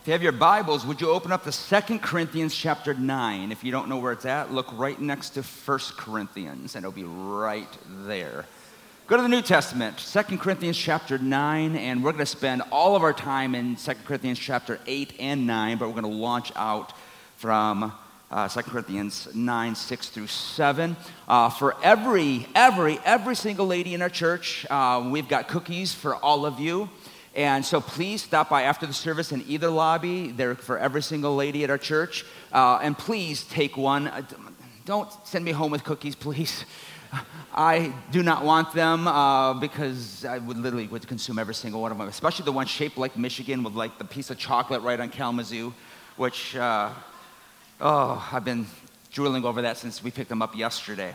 If you have your Bibles, would you open up to 2 Corinthians chapter 9? If you don't know where it's at, look right next to 1 Corinthians, and it'll be right there. Go to the New Testament, 2 Corinthians chapter 9, and we're going to spend all of our time in 2 Corinthians chapter 8 and 9, but we're going to launch out from uh, 2 Corinthians 9, 6 through 7. Uh, for every, every, every single lady in our church, uh, we've got cookies for all of you. And so please stop by after the service in either lobby. They're for every single lady at our church. Uh, and please take one. Uh, don't send me home with cookies, please. I do not want them uh, because I would literally would consume every single one of them, especially the one shaped like Michigan with like the piece of chocolate right on Kalamazoo, which, uh, oh, I've been drooling over that since we picked them up yesterday.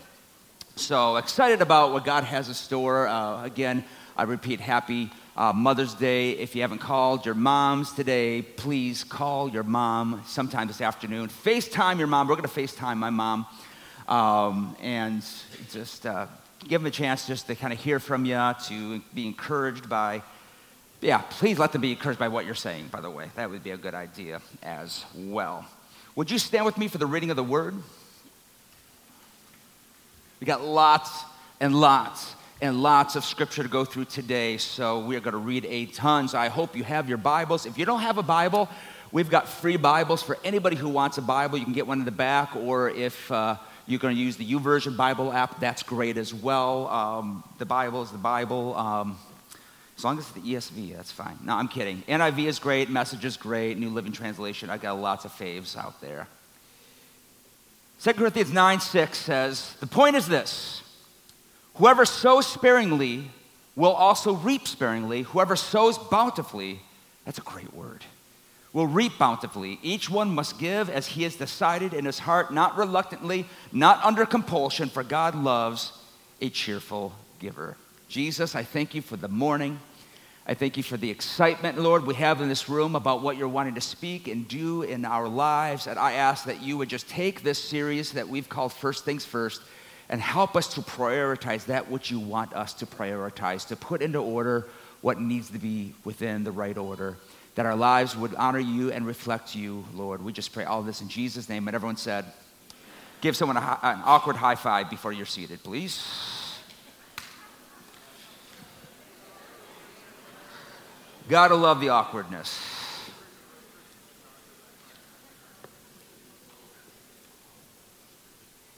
So excited about what God has in store. Uh, again, I repeat, happy uh, Mother's Day. If you haven't called your moms today, please call your mom sometime this afternoon. FaceTime your mom. We're going to FaceTime my mom um, and just uh, give them a chance just to kind of hear from you, to be encouraged by. Yeah, please let them be encouraged by what you're saying, by the way. That would be a good idea as well. Would you stand with me for the reading of the word? We got lots and lots and lots of scripture to go through today, so we are going to read a tons. I hope you have your Bibles. If you don't have a Bible, we've got free Bibles for anybody who wants a Bible. You can get one in the back, or if uh, you're going to use the YouVersion Bible app, that's great as well. Um, the Bible is the Bible. Um, as long as it's the ESV, that's fine. No, I'm kidding. NIV is great, Message is great, New Living Translation. I got lots of faves out there. 2 Corinthians 9 6 says, The point is this Whoever sows sparingly will also reap sparingly. Whoever sows bountifully, that's a great word, will reap bountifully. Each one must give as he has decided in his heart, not reluctantly, not under compulsion, for God loves a cheerful giver. Jesus, I thank you for the morning. I thank you for the excitement, Lord, we have in this room about what you're wanting to speak and do in our lives. And I ask that you would just take this series that we've called First Things First and help us to prioritize that which you want us to prioritize, to put into order what needs to be within the right order, that our lives would honor you and reflect you, Lord. We just pray all this in Jesus' name. And everyone said, give someone an awkward high five before you're seated, please. Gotta love the awkwardness.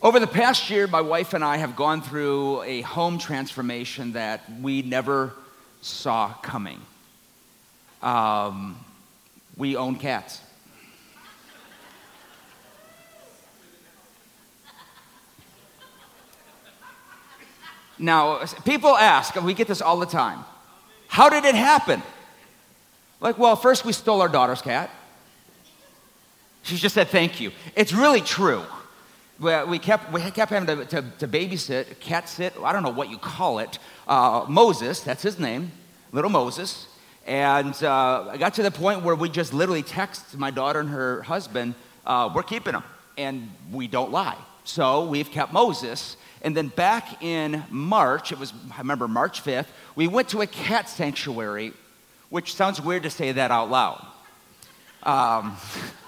Over the past year, my wife and I have gone through a home transformation that we never saw coming. Um, we own cats. Now, people ask, and we get this all the time, how did it happen? Like, well, first we stole our daughter's cat. She just said thank you. It's really true we kept, we kept having to, to, to babysit, cat sit, I don't know what you call it, uh, Moses, that's his name, little Moses. And uh, I got to the point where we just literally text my daughter and her husband, uh, we're keeping him, and we don't lie. So we've kept Moses. And then back in March, it was, I remember March 5th, we went to a cat sanctuary, which sounds weird to say that out loud. Um,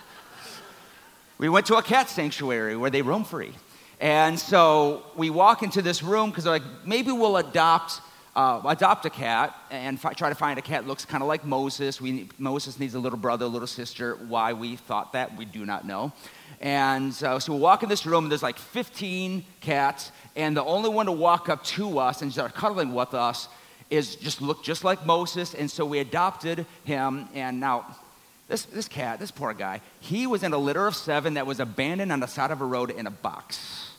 we went to a cat sanctuary where they roam free. And so we walk into this room because they're like, maybe we'll adopt, uh, adopt a cat and fi- try to find a cat looks kind of like Moses. We, Moses needs a little brother, a little sister. Why we thought that, we do not know. And uh, so we walk in this room, and there's like 15 cats, and the only one to walk up to us and start cuddling with us is just look just like Moses. And so we adopted him, and now this, this cat, this poor guy, he was in a litter of seven that was abandoned on the side of a road in a box.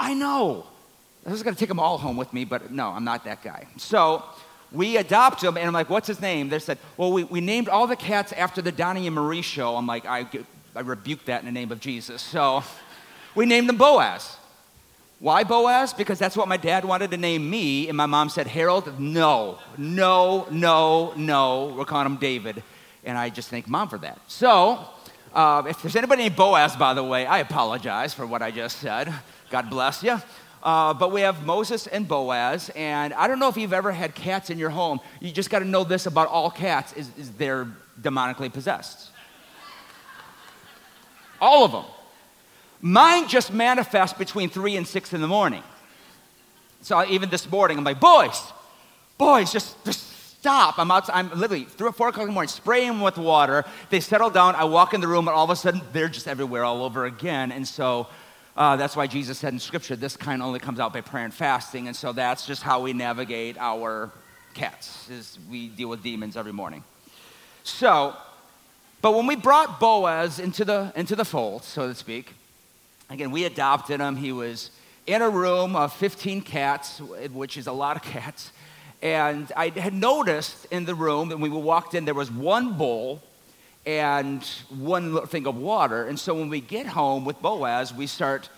I know. I was going to take them all home with me, but no, I'm not that guy. So we adopt him, and I'm like, what's his name? They said, well, we, we named all the cats after the Donnie and Marie show. I'm like, I, I rebuke that in the name of Jesus. So we named him Boaz. Why Boaz? Because that's what my dad wanted to name me, and my mom said, Harold, no, no, no, no. We're calling him David and I just thank mom for that. So, uh, if there's anybody named Boaz, by the way, I apologize for what I just said. God bless you. Uh, but we have Moses and Boaz, and I don't know if you've ever had cats in your home. You just got to know this about all cats: is, is they're demonically possessed. All of them. Mine just manifest between three and six in the morning. So even this morning, I'm like, boys, boys, just, just stop. I'm out, I'm literally three or four o'clock in the morning, spraying them with water. They settle down. I walk in the room, and all of a sudden, they're just everywhere all over again. And so uh, that's why Jesus said in Scripture, this kind only comes out by prayer and fasting. And so that's just how we navigate our cats, is we deal with demons every morning. So, but when we brought Boaz into the, into the fold, so to speak, again, we adopted him. He was in a room of 15 cats, which is a lot of cats. And I had noticed in the room that when we walked in, there was one bowl and one little thing of water. And so when we get home with Boaz, we start,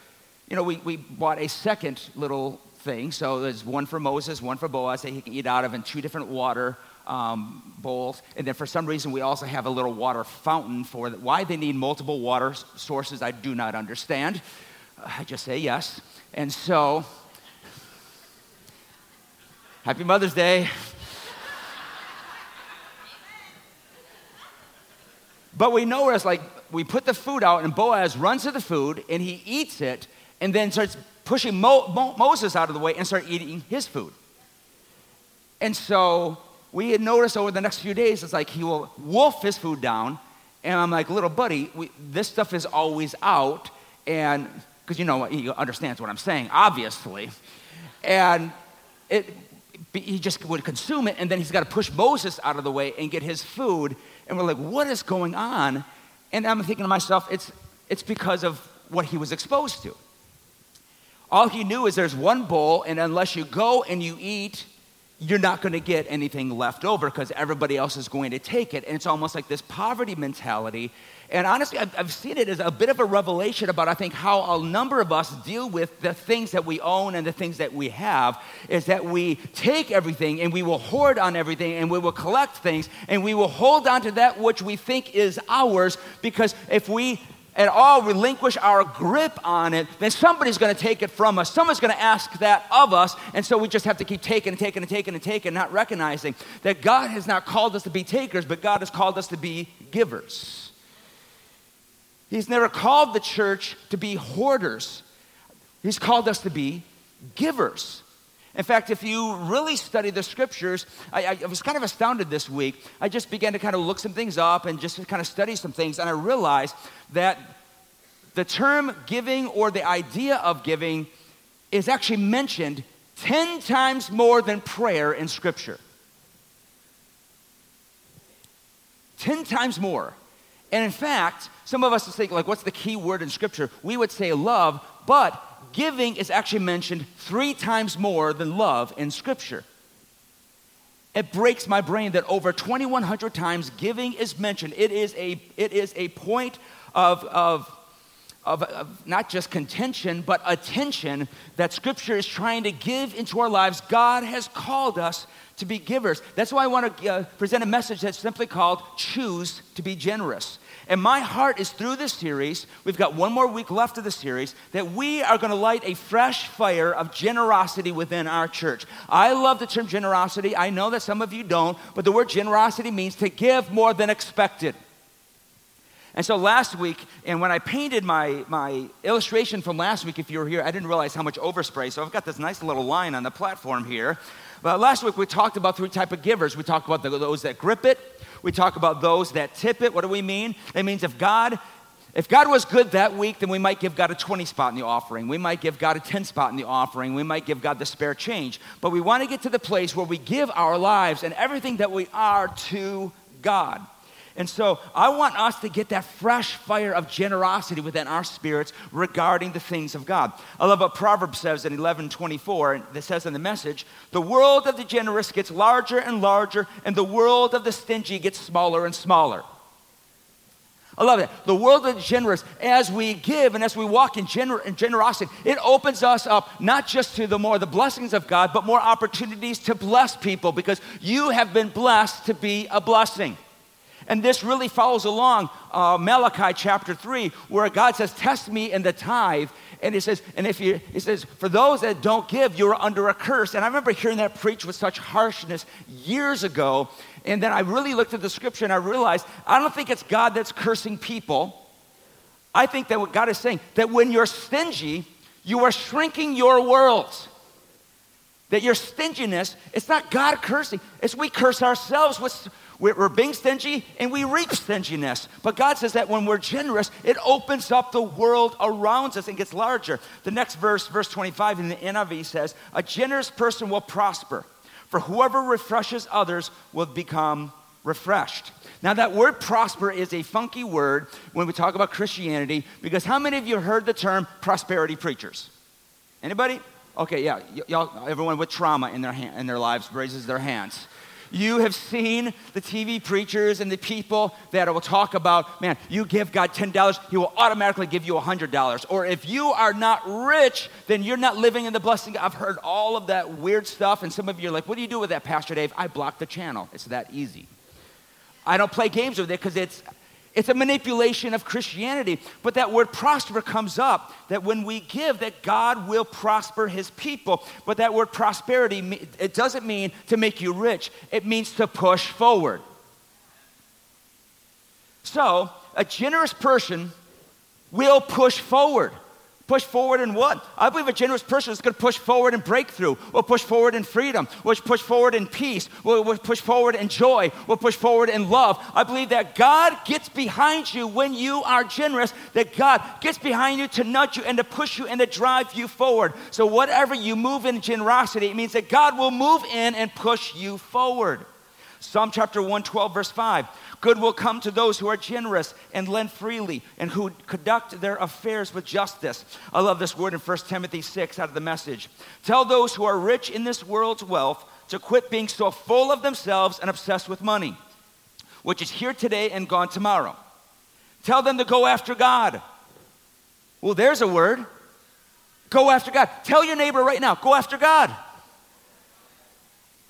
you know, we, we bought a second little thing. So there's one for Moses, one for Boaz that he can eat out of, and two different water um, bowls. And then for some reason, we also have a little water fountain for the, why they need multiple water sources, I do not understand. I just say yes. And so, happy Mother's Day. but we know where it's like we put the food out, and Boaz runs to the food and he eats it, and then starts pushing Mo- Mo- Moses out of the way and start eating his food. And so we had noticed over the next few days, it's like he will wolf his food down. And I'm like, little buddy, we, this stuff is always out. And because you know he understands what I'm saying, obviously. And it, he just would consume it, and then he's got to push Moses out of the way and get his food. And we're like, what is going on? And I'm thinking to myself, it's, it's because of what he was exposed to. All he knew is there's one bowl, and unless you go and you eat, you're not going to get anything left over because everybody else is going to take it. And it's almost like this poverty mentality and honestly, I've, I've, seen it as a bit of a revelation about, I think, how a number of us deal with the things that we own and the things that we have is that we take everything and we will hoard on everything and we will collect things and we will hold on to that which we think is ours because if we at all relinquish our grip on it, then somebody's going to take it from us. Someone's going to ask that of us. And so we just have to keep taking and taking and taking and taking, not recognizing that God has not called us to be takers, but God has called us to be givers. He's never called the church to be hoarders. He's called us to be givers. In fact, if you really study the scriptures, I, I, was kind of astounded this week. I just began to kind of look some things up and just kind of study some things, and I realized that the term giving or the idea of giving is actually mentioned 10 times more than prayer in scripture. 10 times more. And in fact, some of us think, like, what's the key word in Scripture? We would say love, but giving is actually mentioned three times more than love in Scripture. It breaks my brain that over 2,100 times giving is mentioned. It is a, it is a point of, of, of, of not just contention, but attention that Scripture is trying to give into our lives. God has called us to be givers. That's why I want to uh, present a message that's simply called Choose to be Generous. And my heart is through this series, we've got one more week left of the series, that we are going to light a fresh fire of generosity within our church. I love the term generosity. I know that some of you don't, but the word generosity means to give more than expected. And so last week, and when I painted my, my illustration from last week, if you were here, I didn't realize how much overspray. So I've got this nice little line on the platform here. But last week we talked about three type of givers. We talked about those that grip it. We talk about those that tip it. What do we mean? It means if God if God was good that week, then we might give God a 20 spot in the offering. We might give God a 10 spot in the offering. We might give God the spare change. But we want to get to the place where we give our lives and everything that we are to God. And so I want us to get that fresh fire of generosity within our spirits regarding the things of God. I love what Proverbs says in 1124, and it says in the message, the world of the generous gets larger and larger, and the world of the stingy gets smaller and smaller. I love it. The world of the generous, as we give and as we walk in, gener- in, generosity, it opens us up not just to the more the blessings of God, but more opportunities to bless people because you have been blessed to be a blessing. And this really follows along uh, Malachi chapter 3, where God says, Test me in the tithe. And he says, and if you, he says, for those that don't give, you're under a curse. And I remember hearing that preached with such harshness years ago. And then I really looked at the scripture and I realized I don't think it's God that's cursing people. I think that what God is saying, that when you're stingy, you are shrinking your world. That your stinginess, it's not God cursing, it's we curse ourselves. With, we're being stingy and we reap stinginess. But God says that when we're generous, it opens up the world around us and gets larger. The next verse, verse 25 in the NIV says, A generous person will prosper, for whoever refreshes others will become refreshed. Now, that word prosper is a funky word when we talk about Christianity because how many of you heard the term prosperity preachers? Anybody? Okay, yeah, y- y'all, everyone with trauma in their, in their lives raises their hands. You have seen the TV preachers and the people that will talk about, man, you give God $10, He will automatically give you $100. Or if you are not rich, then you're not living in the blessing. I've heard all of that weird stuff, and some of you are like, what do you do with that, Pastor Dave? I block the channel. It's that easy. I don't play games with it because it's it's a manipulation of Christianity. But that word prosper comes up that when we give, that God will prosper his people. But that word prosperity, it doesn't mean to make you rich, it means to push forward. So, a generous person will push forward. Push forward in what? I believe a generous person is going to push forward in breakthrough, will push forward in freedom, will push forward in peace, will, will push forward in joy, will push forward in love. I believe that God gets behind you when you are generous, that God gets behind you to nudge you and to push you and to drive you forward. So, whatever you move in generosity, it means that God will move in and push you forward. Psalm chapter 112, verse 5. Good will come to those who are generous and lend freely and who conduct their affairs with justice. I love this word in 1 Timothy 6 out of the message. Tell those who are rich in this world's wealth to quit being so full of themselves and obsessed with money, which is here today and gone tomorrow. Tell them to go after God. Well, there's a word. Go after God. Tell your neighbor right now, go after God.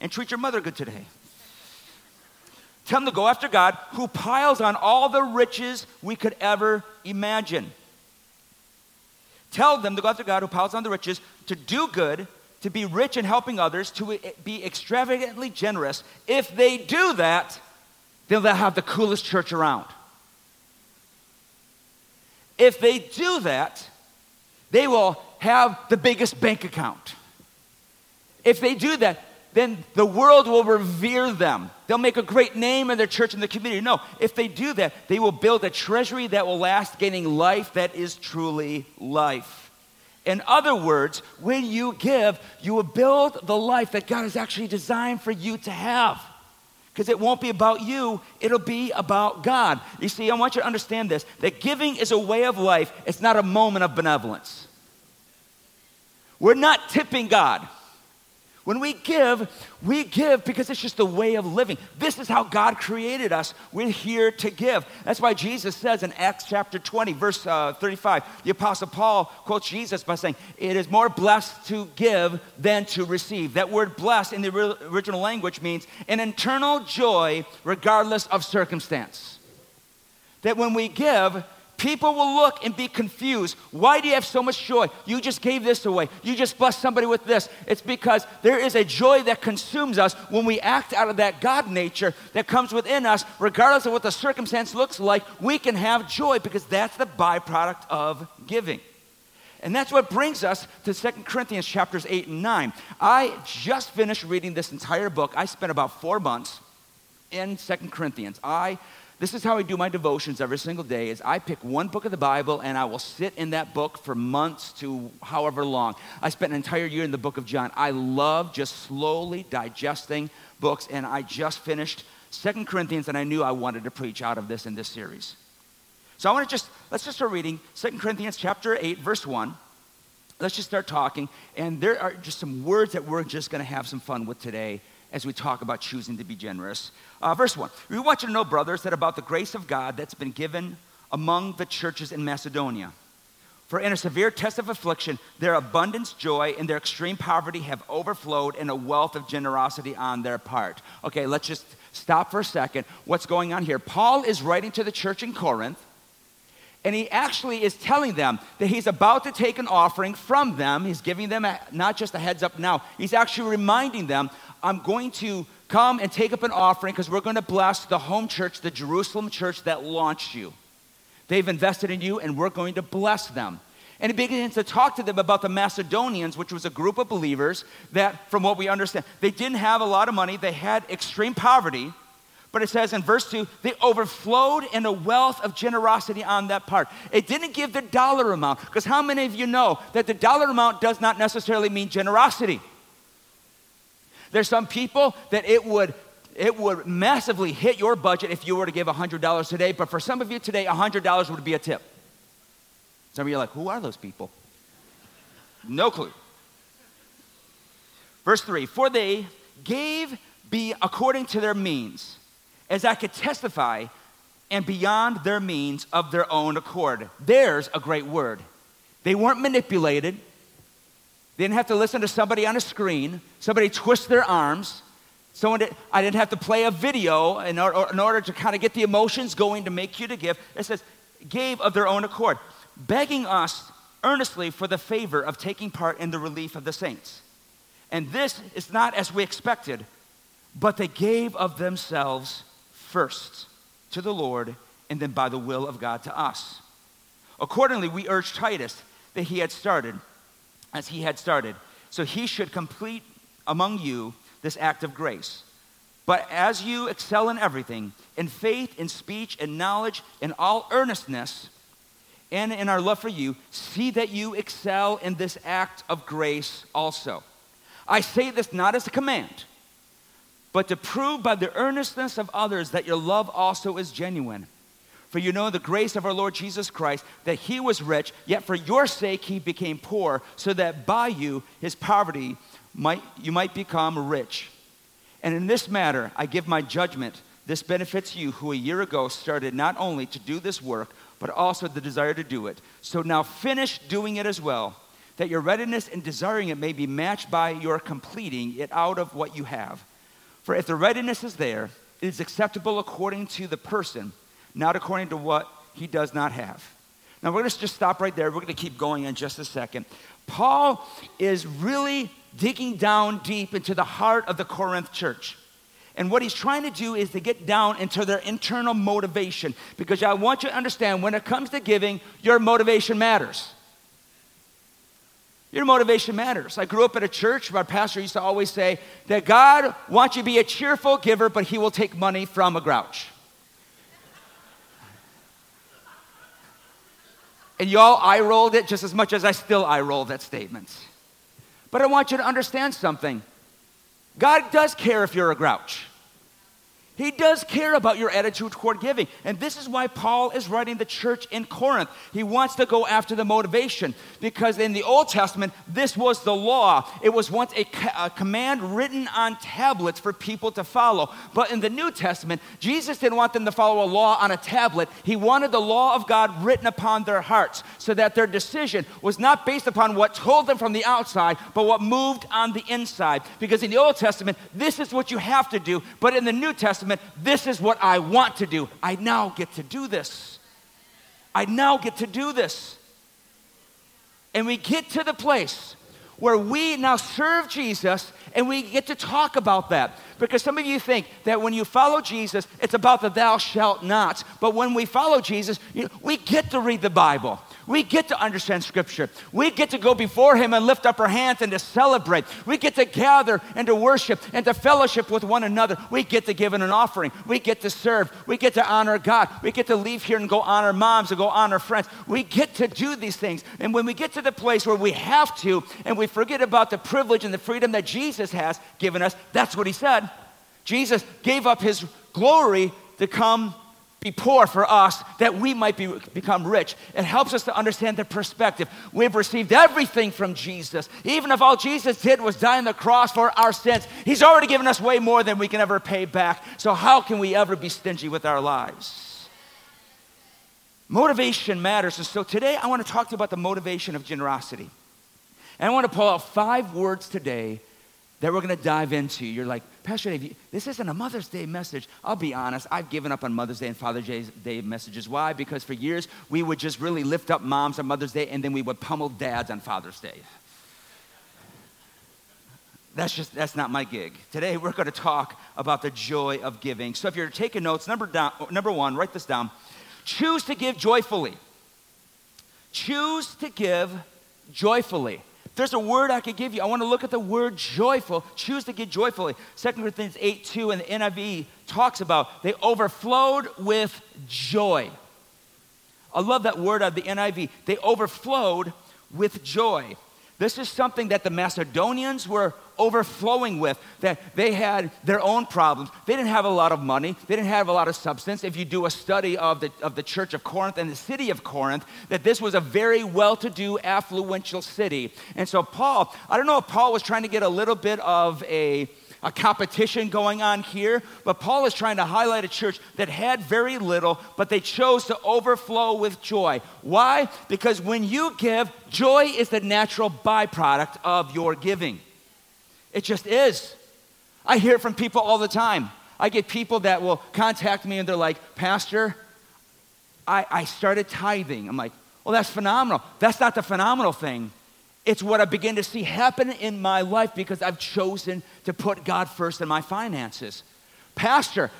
And treat your mother good today. Tell them to go after God who piles on all the riches we could ever imagine. Tell them to go after God who piles on the riches, to do good, to be rich in helping others, to be extravagantly generous. If they do that, then they'll have the coolest church around. If they do that, they will have the biggest bank account. If they do that, then the world will revere them. They'll make a great name in their church and the community. No, if they do that, they will build a treasury that will last, gaining life that is truly life. In other words, when you give, you will build the life that God has actually designed for you to have. Because it won't be about you, it'll be about God. You see, I want you to understand this that giving is a way of life, it's not a moment of benevolence. We're not tipping God. When we give, we give because it's just the way of living. This is how God created us. We're here to give. That's why Jesus says in Acts chapter 20, verse uh, 35, the Apostle Paul quotes Jesus by saying, It is more blessed to give than to receive. That word blessed in the original language means an internal joy regardless of circumstance. That when we give, People will look and be confused. Why do you have so much joy? You just gave this away. You just blessed somebody with this. It's because there is a joy that consumes us when we act out of that God nature that comes within us, regardless of what the circumstance looks like. We can have joy because that's the byproduct of giving. And that's what brings us to Second Corinthians chapters 8 and 9. I just finished reading this entire book. I spent about four months in Second Corinthians. I this is how I do my devotions every single day is I pick one book of the Bible and I will sit in that book for months to however long. I spent an entire year in the book of John. I love just slowly digesting books and I just finished Second Corinthians and I knew I wanted to preach out of this in this series. So I want to just let's just start reading Second Corinthians chapter 8 verse 1. Let's just start talking and there are just some words that we're just going to have some fun with today as we talk about choosing to be generous. Uh, verse 1 We want you to know, brothers, that about the grace of God that's been given among the churches in Macedonia. For in a severe test of affliction, their abundance joy and their extreme poverty have overflowed in a wealth of generosity on their part. Okay, let's just stop for a second. What's going on here? Paul is writing to the church in Corinth, and he actually is telling them that he's about to take an offering from them. He's giving them a, not just a heads up now, he's actually reminding them I'm going to come and take up an offering because we're going to bless the home church, the Jerusalem church that launched you. They've invested in you, and we're going to bless them. And he begins to talk to them about the Macedonians, which was a group of believers that, from what we understand, they didn't have a lot of money, they had extreme poverty. But it says in verse 2, they overflowed in a wealth of generosity on that part. It didn't give the dollar amount, because how many of you know that the dollar amount does not necessarily mean generosity? There's some people that it would it would massively hit your budget if you were to give $100 today, but for some of you today, $100 would be a tip. Some of you are like, who are those people? No clue. Verse 3 For they gave be according to their means, as I could testify, and beyond their means of their own accord. There's a great word. They weren't manipulated. They didn't have to listen to somebody on a screen, somebody twist their arms. Someone did, I didn't have to play a video in order, in order to kind of get the emotions going to make you to give. It says, gave of their own accord, begging us earnestly for the favor of taking part in the relief of the saints. And this is not as we expected, but they gave of themselves first to the Lord and then by the will of God to us. Accordingly, we urge Titus that he had started, as he had started, so he should complete among you this act of grace. But as you excel in everything, in faith, in speech, in knowledge, in all earnestness, and in our love for you, see that you excel in this act of grace also. I say this not as a command, but to prove by the earnestness of others that your love also is genuine. For you know the grace of our Lord Jesus Christ, that he was rich, yet for your sake he became poor, so that by you his poverty might, you might become rich. And in this matter, I give my judgment. This benefits you who a year ago started not only to do this work, but also the desire to do it. So now finish doing it as well, that your readiness in desiring it may be matched by your completing it out of what you have. For if the readiness is there, it is acceptable according to the person, not according to what he does not have. Now we're going to just stop right there. We're going to keep going in just a second. Paul is really digging down deep into the heart of the Corinth church. And what he's trying to do is to get down into their internal motivation. Because I want you to understand when it comes to giving, your motivation matters. Your motivation matters. I grew up at a church where our pastor used to always say that God wants you to be a cheerful giver, but he will take money from a grouch. And y'all eye rolled it just as much as I still eye roll that statement. But I want you to understand something. God does care if you're a grouch. He does care about your attitude toward giving. And this is why Paul is writing the church in Corinth. He wants to go after the motivation because in the Old Testament, this was the law. It was once a, a, command written on tablets for people to follow. But in the New Testament, Jesus didn't want them to follow a law on a tablet. He wanted the law of God written upon their hearts so that their decision was not based upon what told them from the outside, but what moved on the inside. Because in the Old Testament, this is what you have to do. But in the New Testament, Testament, this is what I want to do. I now get to do this. I now get to do this. And we get to the place where we now serve Jesus and we get to talk about that. Because some of you think that when you follow Jesus, it's about the thou shalt not. But when we follow Jesus, we get to read the Bible. We get to understand Scripture. We get to go before Him and lift up our hands and to celebrate. We get to gather and to worship and to fellowship with one another. We get to give an offering. We get to serve. We get to honor God. We get to leave here and go honor moms and go honor friends. We get to do these things. And when we get to the place where we have to and we forget about the privilege and the freedom that Jesus has given us, that's what He said. Jesus gave up His glory to come be poor for us that we might be, become rich. It helps us to understand the perspective. We've received everything from Jesus. Even if all Jesus did was die on the cross for our sins, He's already given us way more than we can ever pay back. So, how can we ever be stingy with our lives? Motivation matters. And so, today I want to talk to you about the motivation of generosity. And I want to pull out five words today that we're going to dive into. You're like, This isn't a Mother's Day message. I'll be honest, I've given up on Mother's Day and Father's Day messages. Why? Because for years we would just really lift up moms on Mother's Day and then we would pummel dads on Father's Day. That's just that's not my gig. Today we're going to talk about the joy of giving. So if you're taking notes, number down, number 1, write this down. Choose to give joyfully. Choose to give joyfully. There's a word I could give you. I want to look at the word joyful. Choose to get joyfully. 2 Corinthians 8 2 and the NIV talks about they overflowed with joy. I love that word of the NIV. They overflowed with joy. This is something that the Macedonians were overflowing with, that they had their own problems. They didn't have a lot of money, they didn't have a lot of substance. If you do a study of the, of the church of Corinth and the city of Corinth, that this was a very well to do, affluential city. And so, Paul, I don't know if Paul was trying to get a little bit of a a competition going on here, but Paul is trying to highlight a church that had very little, but they chose to overflow with joy. Why? Because when you give, joy is the natural byproduct of your giving. It just is. I hear from people all the time. I get people that will contact me and they're like, Pastor, I, I started tithing. I'm like, well, that's phenomenal. That's not the phenomenal thing. It's what I begin to see happen in my life because I've chosen to put God first in my finances. Pastor,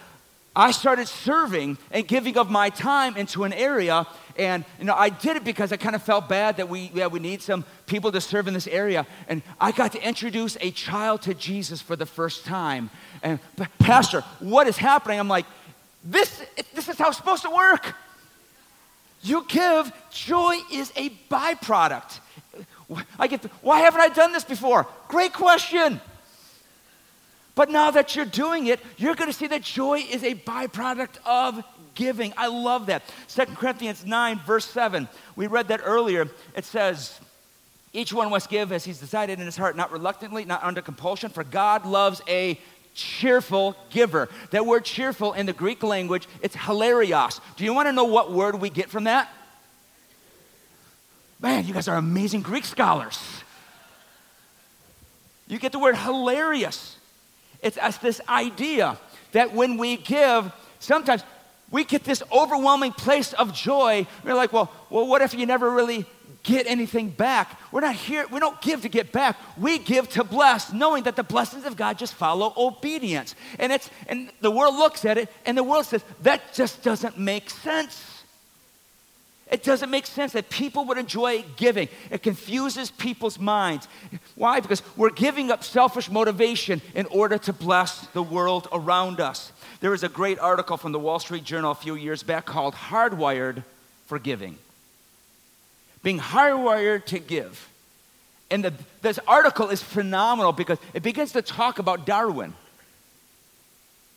I started serving and giving of my time into an area, and you know, I did it because I kind of felt bad that we, yeah, we need some people to serve in this area. And I got to introduce a child to Jesus for the first time. And Pastor, what is happening? I'm like, this, this is how it's supposed to work. You give, joy is a byproduct. I get, why haven't I done this before? Great question. But now that you're doing it, you're going to see that joy is a byproduct of giving. I love that. 2 Corinthians 9, verse 7. We read that earlier. It says, Each one must give as he's decided in his heart, not reluctantly, not under compulsion, for God loves a cheerful giver. That word cheerful in the Greek language, it's hilarios. Do you want to know what word we get from that? Man, you guys are amazing Greek scholars. You get the word hilarious. It's, it's this idea that when we give, sometimes we get this overwhelming place of joy. We're like, well, well, what if you never really get anything back? We're not here, we don't give to get back. We give to bless, knowing that the blessings of God just follow obedience. And it's and the world looks at it and the world says, that just doesn't make sense. It doesn't make sense that people would enjoy giving. It confuses people's minds. Why? Because we're giving up selfish motivation in order to bless the world around us. There was a great article from the Wall Street Journal a few years back called Hardwired for Giving. Being hardwired to give. And the, this article is phenomenal because it begins to talk about Darwin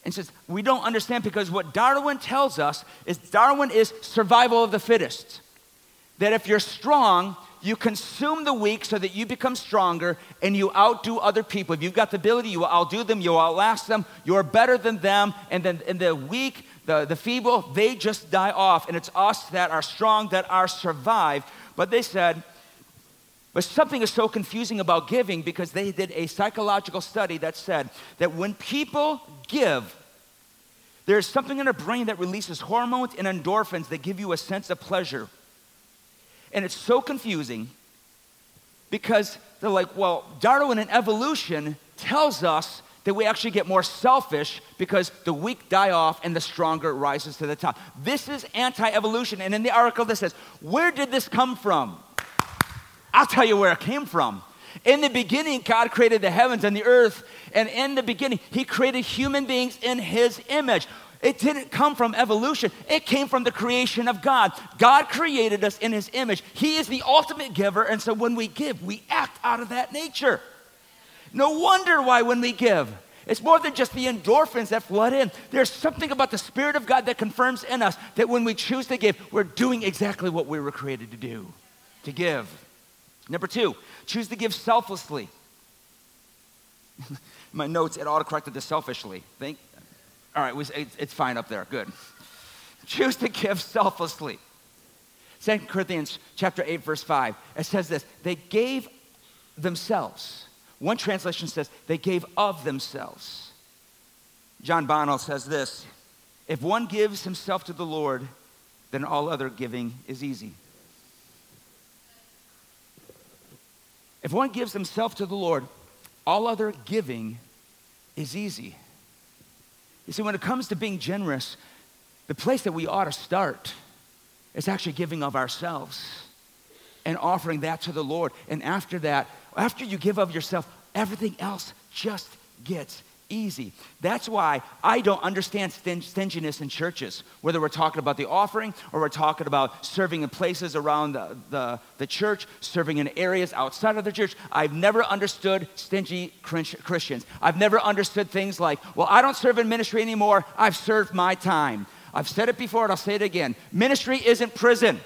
and says, We don't understand because what Darwin tells us is Darwin is survival of the fittest. That if you're strong, you consume the weak so that you become stronger and you outdo other people. If you've got the ability, you will outdo them, you will outlast them, you're better than them, and then and the weak, the, the feeble, they just die off. And it's us that are strong that are survived. But they said, but something is so confusing about giving because they did a psychological study that said that when people give, there's something in our brain that releases hormones and endorphins that give you a sense of pleasure. And it's so confusing because they're like, well, Darwin and evolution tells us that we actually get more selfish because the weak die off and the stronger rises to the top. This is anti evolution. And in the article, this says, where did this come from? I'll tell you where it came from. In the beginning, God created the heavens and the earth, and in the beginning, He created human beings in His image. It didn't come from evolution, it came from the creation of God. God created us in His image. He is the ultimate giver, and so when we give, we act out of that nature. No wonder why when we give, it's more than just the endorphins that flood in. There's something about the Spirit of God that confirms in us that when we choose to give, we're doing exactly what we were created to do to give. Number two, choose to give selflessly. My notes, it autocorrected to selfishly. Think, all right, it's fine up there. Good. Choose to give selflessly. 2 Corinthians chapter 8, verse 5, it says this they gave themselves. One translation says they gave of themselves. John Bonnell says this if one gives himself to the Lord, then all other giving is easy. If one gives himself to the Lord, all other giving is easy. You see, when it comes to being generous, the place that we ought to start is actually giving of ourselves and offering that to the Lord. And after that, after you give of yourself, everything else just gets easy. That's why I don't understand stinginess in churches, whether we're talking about the offering or we're talking about serving in places around the, the, the church, serving in areas outside of the church. I've never understood stingy Christians. I've never understood things like, well, I don't serve in ministry anymore, I've served my time. I've said it before and I'll say it again. Ministry isn't prison.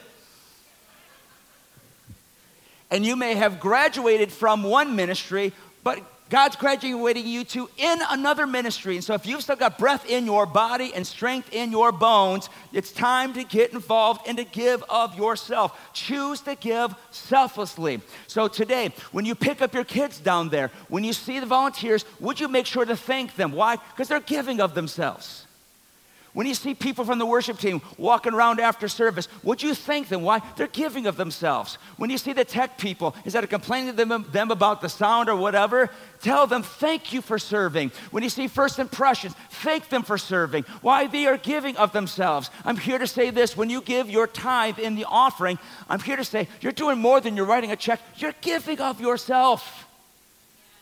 And you may have graduated from one ministry, but God's graduating you to in another ministry. And so, if you've still got breath in your body and strength in your bones, it's time to get involved and to give of yourself. Choose to give selflessly. So, today, when you pick up your kids down there, when you see the volunteers, would you make sure to thank them? Why? Because they're giving of themselves. When you see people from the worship team walking around after service, would you thank them? Why? They're giving of themselves. When you see the tech people, instead of complaining to them, them about the sound or whatever, tell them thank you for serving. When you see first impressions, thank them for serving. Why? They are giving of themselves. I'm here to say this when you give your tithe in the offering, I'm here to say you're doing more than you're writing a check, you're giving of yourself.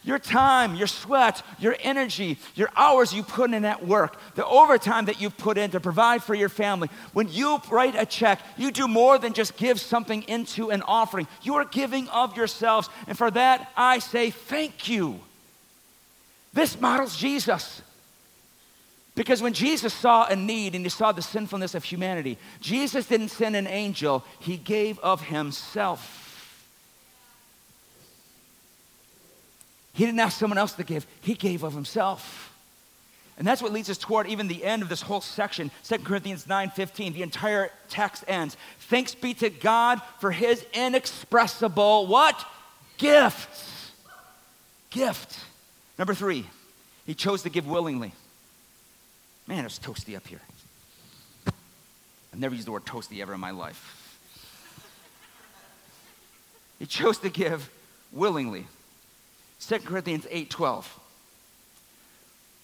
Your time, your sweat, your energy, your hours you put in at work, the overtime that you've put in to provide for your family. When you write a check, you do more than just give something into an offering. You are giving of yourselves. And for that, I say thank you. This models Jesus. Because when Jesus saw a need and he saw the sinfulness of humanity, Jesus didn't send an angel, he gave of himself. He didn't ask someone else to give, he gave of himself. And that's what leads us toward even the end of this whole section, 2 Corinthians 9:15. The entire text ends. Thanks be to God for his inexpressible what? Gifts. Gift. Number 3. He chose to give willingly. Man, it's toasty up here. I've never used the word toasty ever in my life. He chose to give willingly. 2 Corinthians 8:12.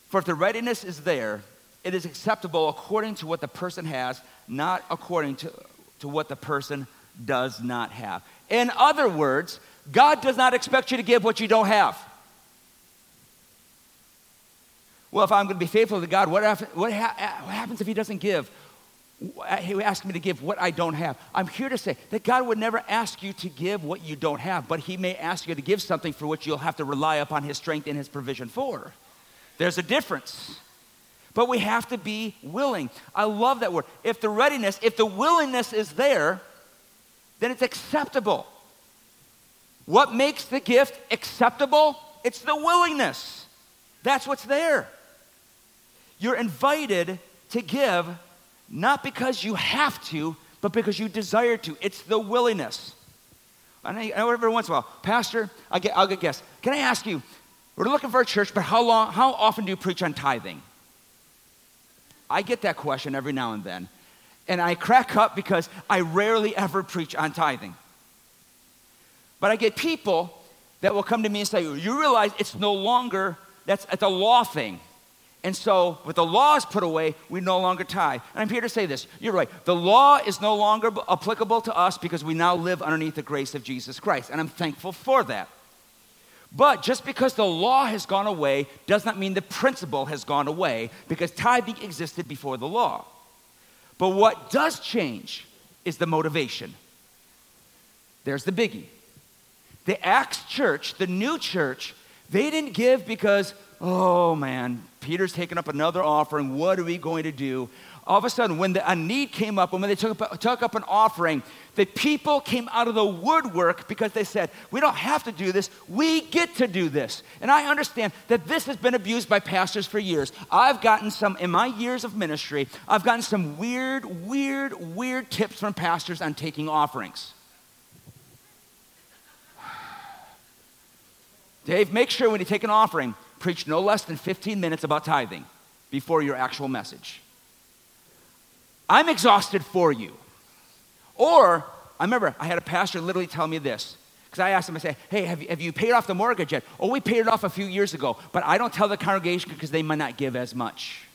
For if the readiness is there, it is acceptable according to what the person has, not according to, to what the person does not have. In other words, God does not expect you to give what you don't have. Well, if I'm going to be faithful to God, what, what, ha- what happens if He doesn't give? He asked me to give what I don't have. I'm here to say that God would never ask you to give what you don't have, but He may ask you to give something for which you'll have to rely upon His strength and His provision for. There's a difference. But we have to be willing. I love that word. If the readiness, if the willingness is there, then it's acceptable. What makes the gift acceptable? It's the willingness. That's what's there. You're invited to give not because you have to, but because you desire to. It's the willingness. I know every once in a while, Pastor, I'll get, I'll get guess. Can I ask you, we're looking for a church, but how long, how often do you preach on tithing? I get that question every now and then. And I crack up because I rarely ever preach on tithing. But I get people that will come to me and say, You realize it's no longer, that's it's a law thing. And so, with the laws put away, we no longer tithe. And I'm here to say this. You're right. The law is no longer applicable to us because we now live underneath the grace of Jesus Christ. And I'm thankful for that. But just because the law has gone away does not mean the principle has gone away because tithing existed before the law. But what does change is the motivation. There's the biggie. The Acts church, the new church, they didn't give because, oh man, Peter's taking up another offering. What are we going to do? All of a sudden, when the, a need came up, and when they took up, took up an offering, the people came out of the woodwork because they said, We don't have to do this, we get to do this. And I understand that this has been abused by pastors for years. I've gotten some, in my years of ministry, I've gotten some weird, weird, weird tips from pastors on taking offerings. Dave, make sure when you take an offering, preach no less than 15 minutes about tithing before your actual message. I'm exhausted for you. Or, I remember I had a pastor literally tell me this. Because I asked him, I said, hey, have you, have you paid off the mortgage yet? Oh, we paid it off a few years ago, but I don't tell the congregation because they might not give as much.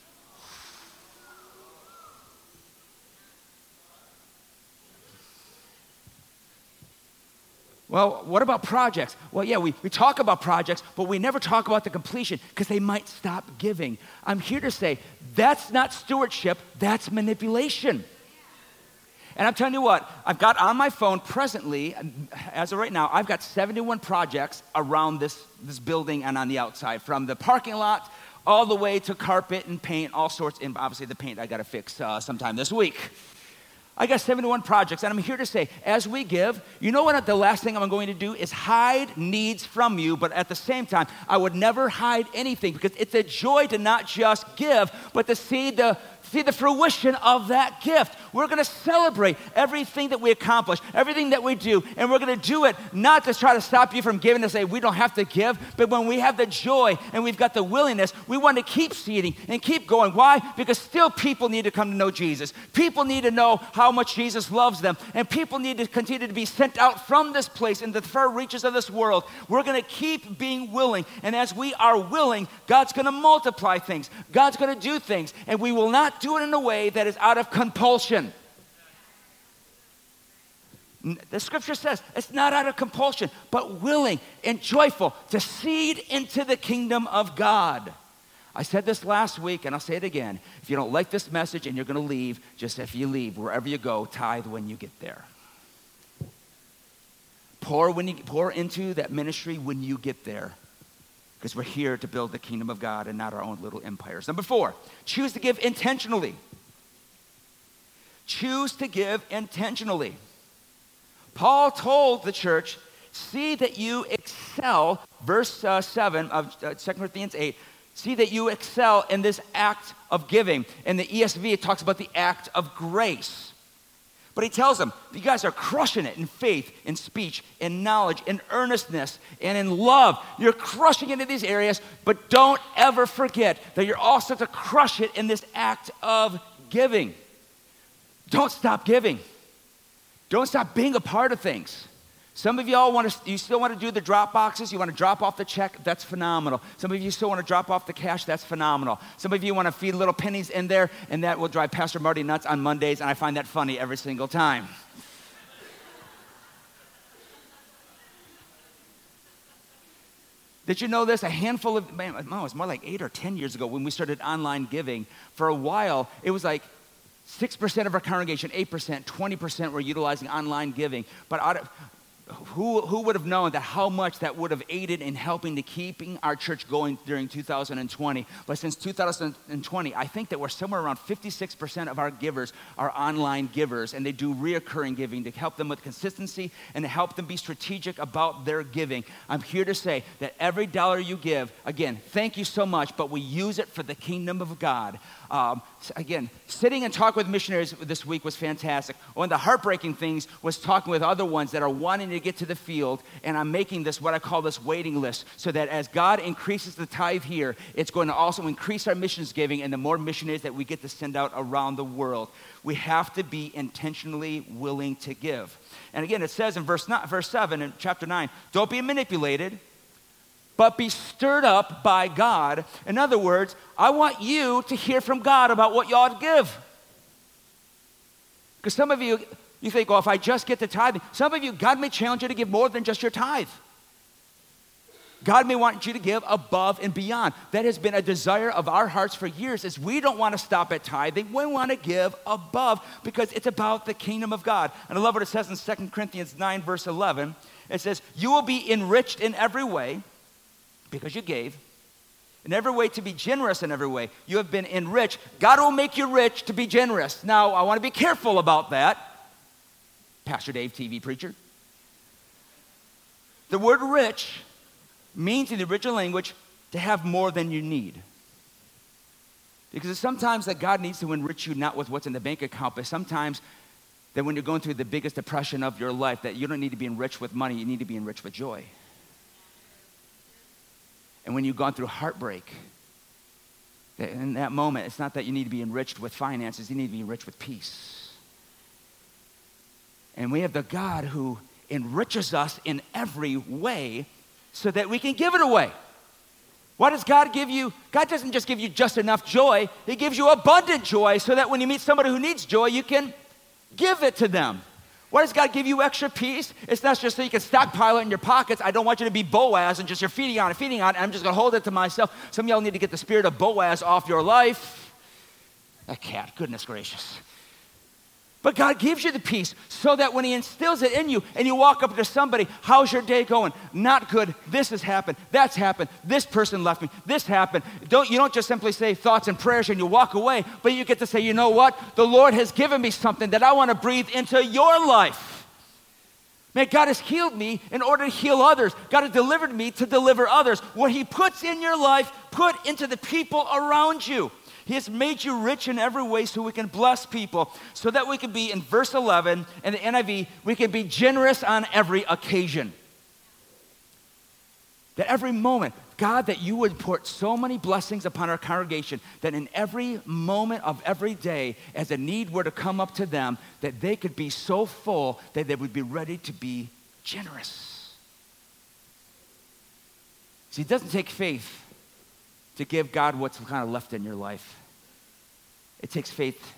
Well, what about projects? Well, yeah, we, we talk about projects, but we never talk about the completion because they might stop giving. I'm here to say that's not stewardship, that's manipulation. And I'm telling you what, I've got on my phone presently, as of right now, I've got 71 projects around this, this building and on the outside, from the parking lot all the way to carpet and paint, all sorts. And obviously, the paint I got to fix uh, sometime this week. I got 71 projects, and I'm here to say, as we give, you know what? The last thing I'm going to do is hide needs from you, but at the same time, I would never hide anything because it's a joy to not just give, but to see the see the fruition of that gift. We're going to celebrate everything that we accomplish, everything that we do, and we're going to do it not to try to stop you from giving to say we don't have to give, but when we have the joy and we've got the willingness, we want to keep seeding and keep going. Why? Because still people need to come to know Jesus. People need to know how much Jesus loves them, and people need to continue to be sent out from this place into the far reaches of this world. We're going to keep being willing, and as we are willing, God's going to multiply things. God's going to do things, and we will not do it in a way that is out of compulsion. The scripture says it's not out of compulsion, but willing and joyful to seed into the kingdom of God. I said this last week and I'll say it again. If you don't like this message and you're going to leave, just if you leave, wherever you go, tithe when you get there. Pour, when you, pour into that ministry when you get there because we're here to build the kingdom of God and not our own little empires. Number four, choose to give intentionally. Choose to give intentionally. Paul told the church, see that you excel, verse uh, 7 of uh, 2 Corinthians 8, see that you excel in this act of giving. In the ESV, it talks about the act of grace. But he tells them, you guys are crushing it in faith, in speech, in knowledge, in earnestness, and in love. You're crushing it in these areas, but don't ever forget that you're also to crush it in this act of giving. Don't stop giving. Don't stop being a part of things. Some of y'all want to, you still want to do the drop boxes. You want to drop off the check. That's phenomenal. Some of you still want to drop off the cash. That's phenomenal. Some of you want to feed little pennies in there, and that will drive Pastor Marty nuts on Mondays, and I find that funny every single time. Did you know this? A handful of, man, it was more like eight or 10 years ago when we started online giving. For a while, it was like 6% of our congregation, 8%, 20% were utilizing online giving. But out of, who, who would have known that how much that would have aided in helping to keeping our church going during 2020 but since 2020 i think that we're somewhere around 56% of our givers are online givers and they do reoccurring giving to help them with consistency and to help them be strategic about their giving. I'm here to say that every dollar you give again thank you so much but we use it for the kingdom of god um, again, sitting and talking with missionaries this week was fantastic. One of the heartbreaking things was talking with other ones that are wanting to get to the field, and I'm making this what I call this waiting list so that as God increases the tithe here, it's going to also increase our missions giving and the more missionaries that we get to send out around the world. We have to be intentionally willing to give. And again, it says in verse, verse 7 in chapter 9 don't be manipulated but be stirred up by God. In other words, I want you to hear from God about what you ought to give. Because some of you, you think, well, if I just get the tithing, some of you, God may challenge you to give more than just your tithe. God may want you to give above and beyond. That has been a desire of our hearts for years is we don't want to stop at tithing. We want to give above because it's about the kingdom of God. And I love what it says in 2 Corinthians 9, verse 11. It says, You will be enriched in every way because you gave. In every way, to be generous in every way. You have been enriched. God will make you rich to be generous. Now, I want to be careful about that. Pastor Dave, TV preacher. The word rich means in the original language to have more than you need. Because it's sometimes that God needs to enrich you not with what's in the bank account, but sometimes that when you're going through the biggest depression of your life, that you don't need to be enriched with money, you need to be enriched with joy. And when you've gone through heartbreak, in that moment, it's not that you need to be enriched with finances, you need to be enriched with peace. And we have the God who enriches us in every way so that we can give it away. What does God give you? God doesn't just give you just enough joy, He gives you abundant joy so that when you meet somebody who needs joy, you can give it to them. Why does God give you extra peace? It's not just so you can stockpile it in your pockets. I don't want you to be Boaz and just you're feeding on it, feeding on it. I'm just going to hold it to myself. Some of y'all need to get the spirit of Boaz off your life. That cat, goodness gracious. But God gives you the peace so that when He instills it in you and you walk up to somebody, how's your day going? Not good. This has happened. That's happened. This person left me. This happened. Don't, you don't just simply say thoughts and prayers and you walk away, but you get to say, you know what? The Lord has given me something that I want to breathe into your life. Man, God has healed me in order to heal others. God has delivered me to deliver others. What He puts in your life, put into the people around you. He has made you rich in every way so we can bless people, so that we can be, in verse 11, in the NIV, we can be generous on every occasion. That every moment, God, that you would put so many blessings upon our congregation that in every moment of every day, as a need were to come up to them, that they could be so full that they would be ready to be generous. See, it doesn't take faith to give God what's kind of left in your life. It takes faith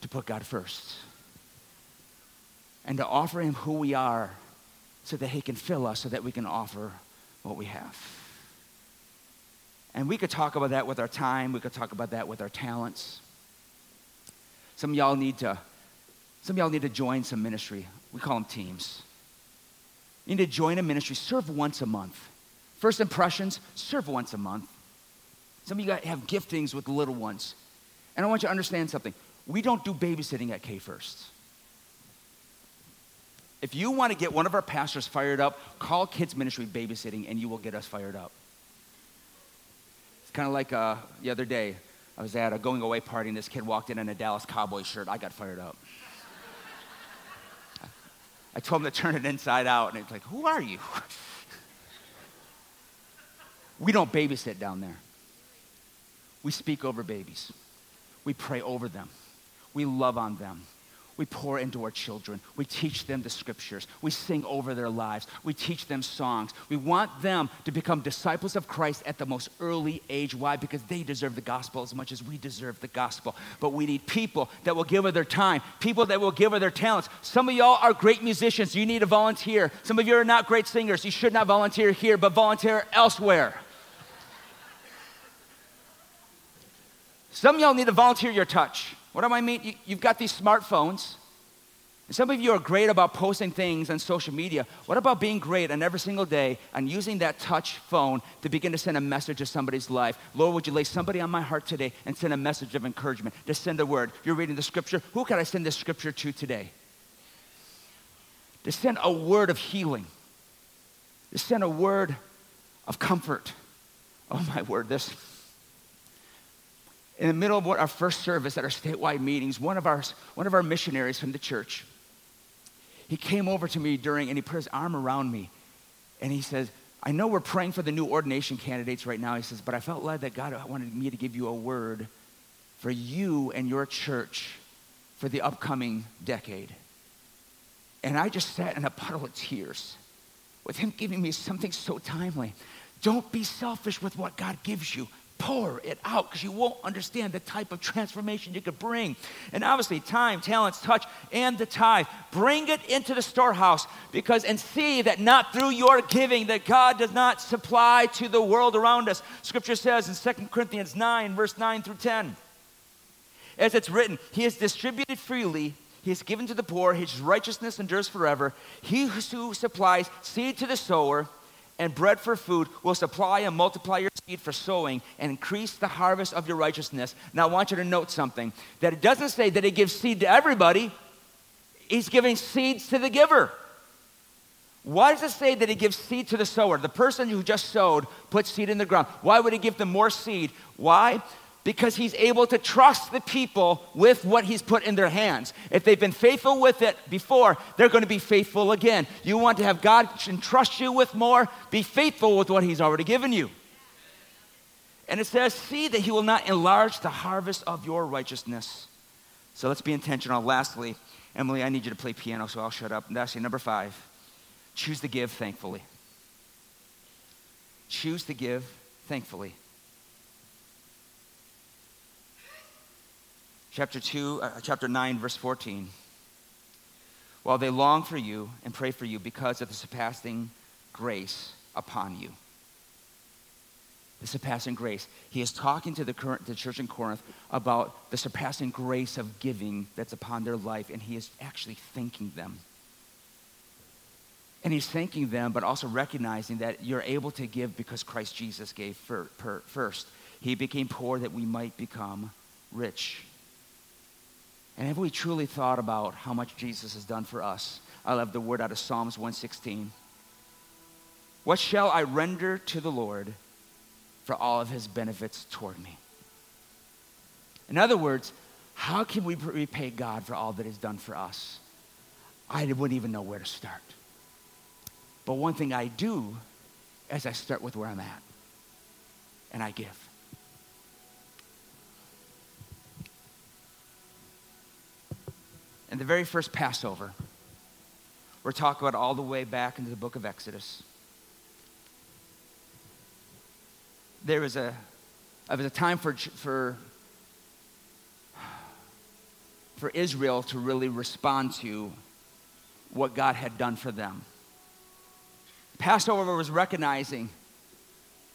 to put God first and to offer Him who we are so that He can fill us so that we can offer what we have. And we could talk about that with our time, we could talk about that with our talents. Some of y'all need to some of y'all need to join some ministry. We call them teams. You need to join a ministry, serve once a month. First impressions, serve once a month. Some of you guys have giftings with little ones. And I want you to understand something. We don't do babysitting at K First. If you want to get one of our pastors fired up, call Kids Ministry Babysitting and you will get us fired up. It's kind of like uh, the other day, I was at a going away party and this kid walked in in a Dallas Cowboy shirt. I got fired up. I told him to turn it inside out and he's like, Who are you? we don't babysit down there. We speak over babies. We pray over them. We love on them. We pour into our children. We teach them the scriptures. We sing over their lives. We teach them songs. We want them to become disciples of Christ at the most early age. Why? Because they deserve the gospel as much as we deserve the gospel. But we need people that will give of their time, people that will give of their talents. Some of y'all are great musicians. You need to volunteer. Some of you are not great singers. You should not volunteer here, but volunteer elsewhere. Some of y'all need to volunteer your touch. What do I mean? You've got these smartphones. And some of you are great about posting things on social media. What about being great on every single day and using that touch phone to begin to send a message to somebody's life? Lord, would you lay somebody on my heart today and send a message of encouragement? To send a word. You're reading the scripture. Who can I send this scripture to today? To send a word of healing. To send a word of comfort. Oh my word, this in the middle of what our first service at our statewide meetings, one of our, one of our missionaries from the church, he came over to me during and he put his arm around me and he says, I know we're praying for the new ordination candidates right now. He says, but I felt led that God wanted me to give you a word for you and your church for the upcoming decade. And I just sat in a puddle of tears with him giving me something so timely. Don't be selfish with what God gives you pour it out because you won't understand the type of transformation you could bring. And obviously, time, talents, touch, and the tithe. Bring it into the storehouse because and see that not through your giving that God does not supply to the world around us. Scripture says in 2 Corinthians 9, verse 9 through 10. As it's written, He has distributed freely. He has given to the poor. His righteousness endures forever. He who supplies seed to the sower and bread for food will supply and multiply your seed for sowing and increase the harvest of your righteousness. Now, I want you to note something that it doesn't say that he gives seed to everybody, he's giving seeds to the giver. Why does it say that he gives seed to the sower? The person who just sowed put seed in the ground. Why would he give them more seed? Why? Because he's able to trust the people with what he's put in their hands. If they've been faithful with it before, they're going to be faithful again. You want to have God entrust you with more? Be faithful with what he's already given you. And it says, See that he will not enlarge the harvest of your righteousness. So let's be intentional. Lastly, Emily, I need you to play piano, so I'll shut up. Number five. Choose to give thankfully. Choose to give thankfully. Chapter 2, uh, chapter 9, verse 14. while they long for you and pray for you because of the surpassing grace upon you. The surpassing grace. He is talking to the, current, the church in Corinth about the surpassing grace of giving that's upon their life, and he is actually thanking them. And he's thanking them, but also recognizing that you're able to give because Christ Jesus gave per, first. He became poor that we might become rich. And have we truly thought about how much Jesus has done for us? I love the word out of Psalms 116. What shall I render to the Lord for all of his benefits toward me? In other words, how can we repay God for all that he's done for us? I wouldn't even know where to start. But one thing I do is I start with where I'm at and I give. In the very first Passover, we're talking about all the way back into the book of Exodus. There was a, there was a time for, for, for Israel to really respond to what God had done for them. Passover was recognizing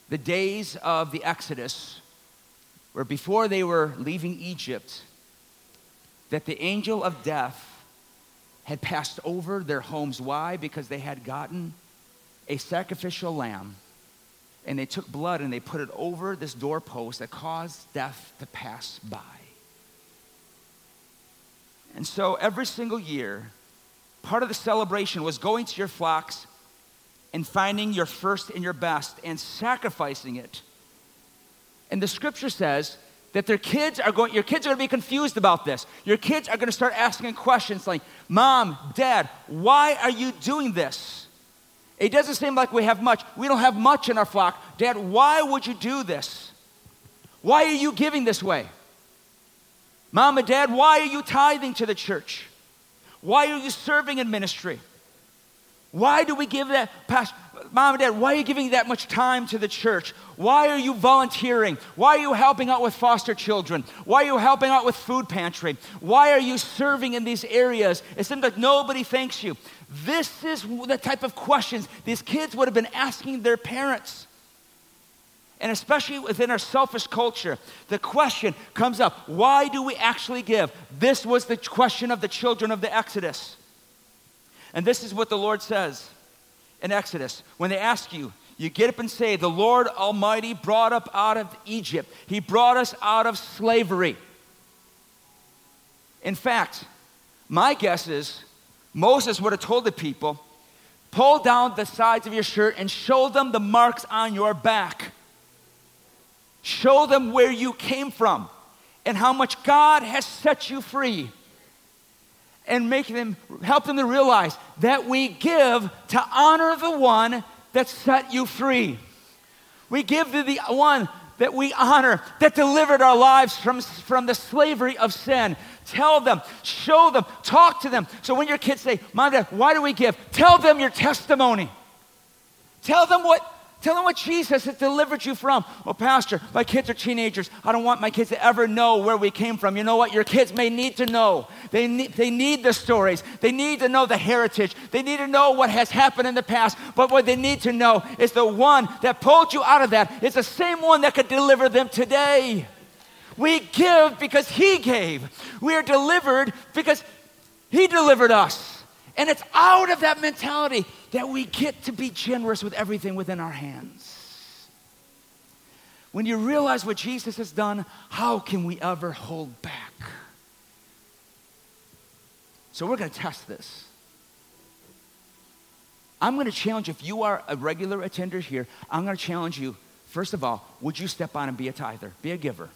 the days of the Exodus, where before they were leaving Egypt, that the angel of death had passed over their homes. Why? Because they had gotten a sacrificial lamb and they took blood and they put it over this doorpost that caused death to pass by. And so every single year, part of the celebration was going to your flocks and finding your first and your best and sacrificing it. And the scripture says that their kids are going, your kids are going to be confused about this. Your kids are going to start asking questions like, Mom, Dad, why are you doing this? It doesn't seem like we have much. We don't have much in our flock. Dad, why would you do this? Why are you giving this way? Mom and Dad, why are you tithing to the church? Why are you serving in ministry? Why do we give that, Pastor, Mom and Dad, why are you giving that much time to the church? Why are you volunteering? Why are you helping out with foster children? Why are you helping out with food pantry? Why are you serving in these areas? It seems like nobody thanks you. This is the type of questions these kids would have been asking their parents. And especially within our selfish culture, the question comes up why do we actually give? This was the question of the children of the Exodus. And this is what the Lord says in Exodus. When they ask you, you get up and say, The Lord Almighty brought up out of Egypt. He brought us out of slavery. In fact, my guess is Moses would have told the people, Pull down the sides of your shirt and show them the marks on your back. Show them where you came from and how much God has set you free and make them help them to realize that we give to honor the one that set you free. We give to the one that we honor that delivered our lives from, from the slavery of sin. Tell them, show them, talk to them. So when your kids say, Mom, Dad, why do we give? Tell them your testimony. Tell them what Tell them what Jesus has delivered you from. Well, Pastor, my kids are teenagers. I don't want my kids to ever know where we came from. You know what? Your kids may need to know. They need, they need the stories. They need to know the heritage. They need to know what has happened in the past. But what they need to know is the one that pulled you out of that is the same one that could deliver them today. We give because He gave. We are delivered because He delivered us. And it's out of that mentality that we get to be generous with everything within our hands. When you realize what Jesus has done, how can we ever hold back? So we're going to test this. I'm going to challenge if you are a regular attender here, I'm going to challenge you. First of all, would you step on and be a tither? Be a giver.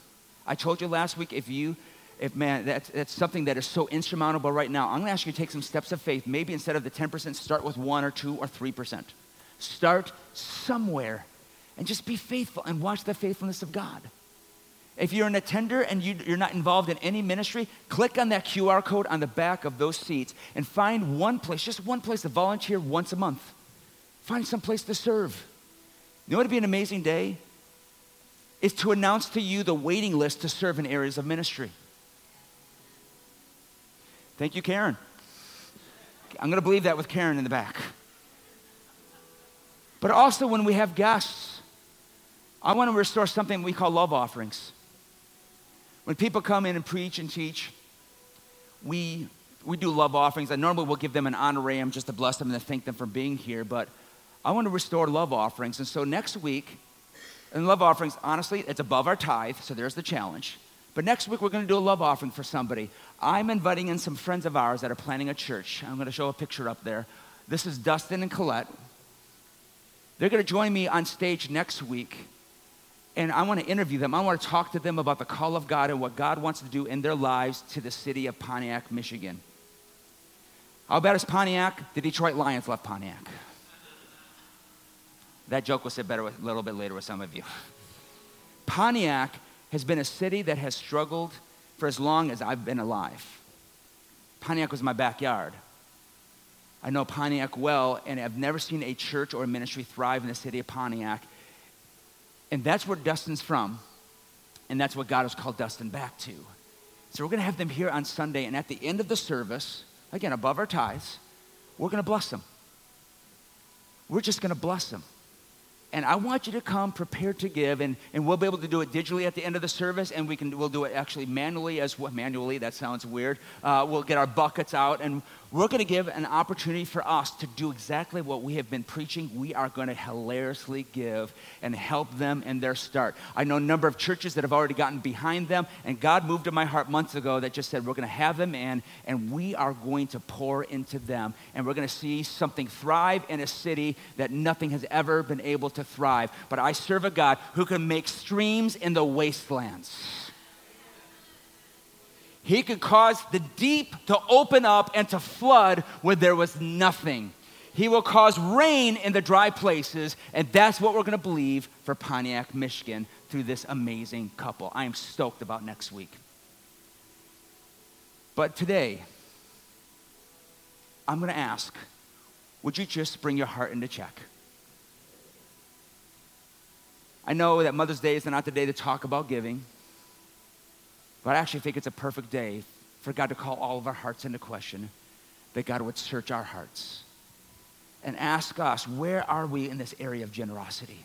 I told you last week if you if man, that's, that's something that is so insurmountable right now. I'm going to ask you to take some steps of faith. Maybe instead of the 10%, start with 1 or 2 or 3%. Start somewhere and just be faithful and watch the faithfulness of God. If you're an attender and you, are not involved in any ministry, click on that QR code on the back of those seats and find one place, just one place to volunteer once a month. Find some place to serve. You know what would be an amazing day? Is to announce to you the waiting list to serve in areas of ministry. Thank you, Karen. I'm going to believe that with Karen in the back. But also when we have guests, I want to restore something we call love offerings. When people come in and preach and teach, we, we do love offerings. And normally we'll give them an honorarium just to bless them and to thank them for being here. But I want to restore love offerings. And so next week, and love offerings, honestly, it's above our tithe, so there's the challenge. But next week, we're going to do a love offering for somebody. I'm inviting in some friends of ours that are planning a church. I'm going to show a picture up there. This is Dustin and Colette. They're going to join me on stage next week. And I want to interview them. I want to talk to them about the call of God and what God wants to do in their lives to the city of Pontiac, Michigan. How bad is Pontiac? The Detroit Lions left Pontiac. That joke was said better a little bit later with some of you. Pontiac has been a city that has struggled for as long as I've been alive. Pontiac was my backyard. I know Pontiac well, and I've never seen a church or a ministry thrive in the city of Pontiac. And that's where Dustin's from, and that's what God has called Dustin back to. So we're going to have them here on Sunday, and at the end of the service, again, above our tithes, we're going to bless them. We're just going to bless them. And I want you to come prepared to give, and, and we'll be able to do it digitally at the end of the service, and we can we'll do it actually manually as well. Manually, that sounds weird. Uh, we'll get our buckets out, and we're going to give an opportunity for us to do exactly what we have been preaching. We are going to hilariously give and help them in their start. I know a number of churches that have already gotten behind them, and God moved in my heart months ago that just said, We're going to have them in, and we are going to pour into them, and we're going to see something thrive in a city that nothing has ever been able to thrive. But I serve a God who can make streams in the wastelands. He could cause the deep to open up and to flood where there was nothing. He will cause rain in the dry places, and that's what we're going to believe for Pontiac, Michigan, through this amazing couple. I am stoked about next week. But today, I'm going to ask would you just bring your heart into check? I know that Mother's Day is not the day to talk about giving. But I actually think it's a perfect day for God to call all of our hearts into question, that God would search our hearts and ask us, where are we in this area of generosity?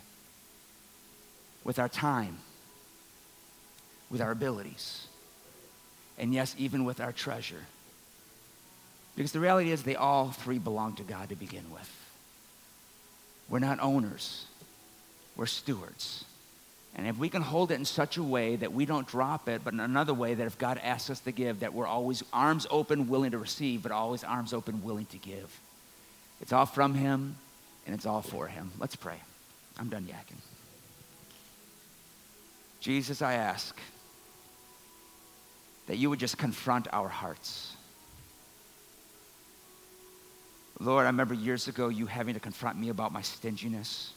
With our time, with our abilities, and yes, even with our treasure. Because the reality is, they all three belong to God to begin with. We're not owners, we're stewards. And if we can hold it in such a way that we don't drop it, but in another way that if God asks us to give, that we're always arms open, willing to receive, but always arms open, willing to give. It's all from Him and it's all for Him. Let's pray. I'm done yakking. Jesus, I ask that you would just confront our hearts. Lord, I remember years ago you having to confront me about my stinginess.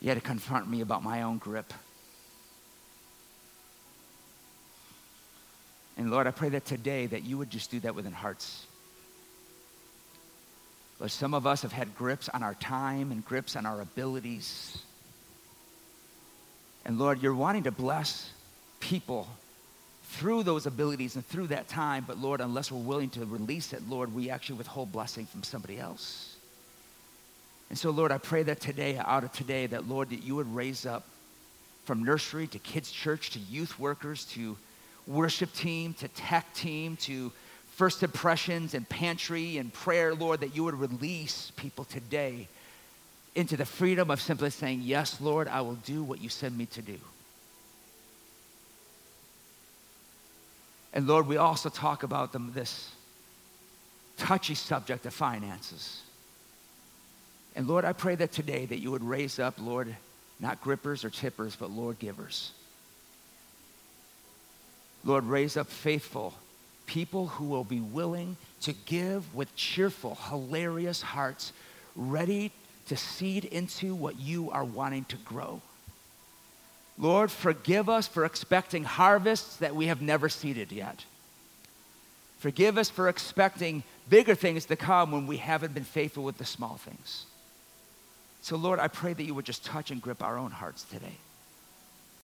You had to confront me about my own grip. And Lord, I pray that today that you would just do that within hearts. Lord, some of us have had grips on our time and grips on our abilities. And Lord, you're wanting to bless people through those abilities and through that time, but Lord, unless we're willing to release it, Lord, we actually withhold blessing from somebody else. And so, Lord, I pray that today, out of today, that, Lord, that you would raise up from nursery to kids' church to youth workers to worship team to tech team to first impressions and pantry and prayer, Lord, that you would release people today into the freedom of simply saying, Yes, Lord, I will do what you send me to do. And Lord, we also talk about them, this touchy subject of finances. And Lord, I pray that today that you would raise up, Lord, not grippers or tippers, but Lord, givers. Lord, raise up faithful people who will be willing to give with cheerful, hilarious hearts, ready to seed into what you are wanting to grow. Lord, forgive us for expecting harvests that we have never seeded yet. Forgive us for expecting bigger things to come when we haven't been faithful with the small things. So, Lord, I pray that you would just touch and grip our own hearts today.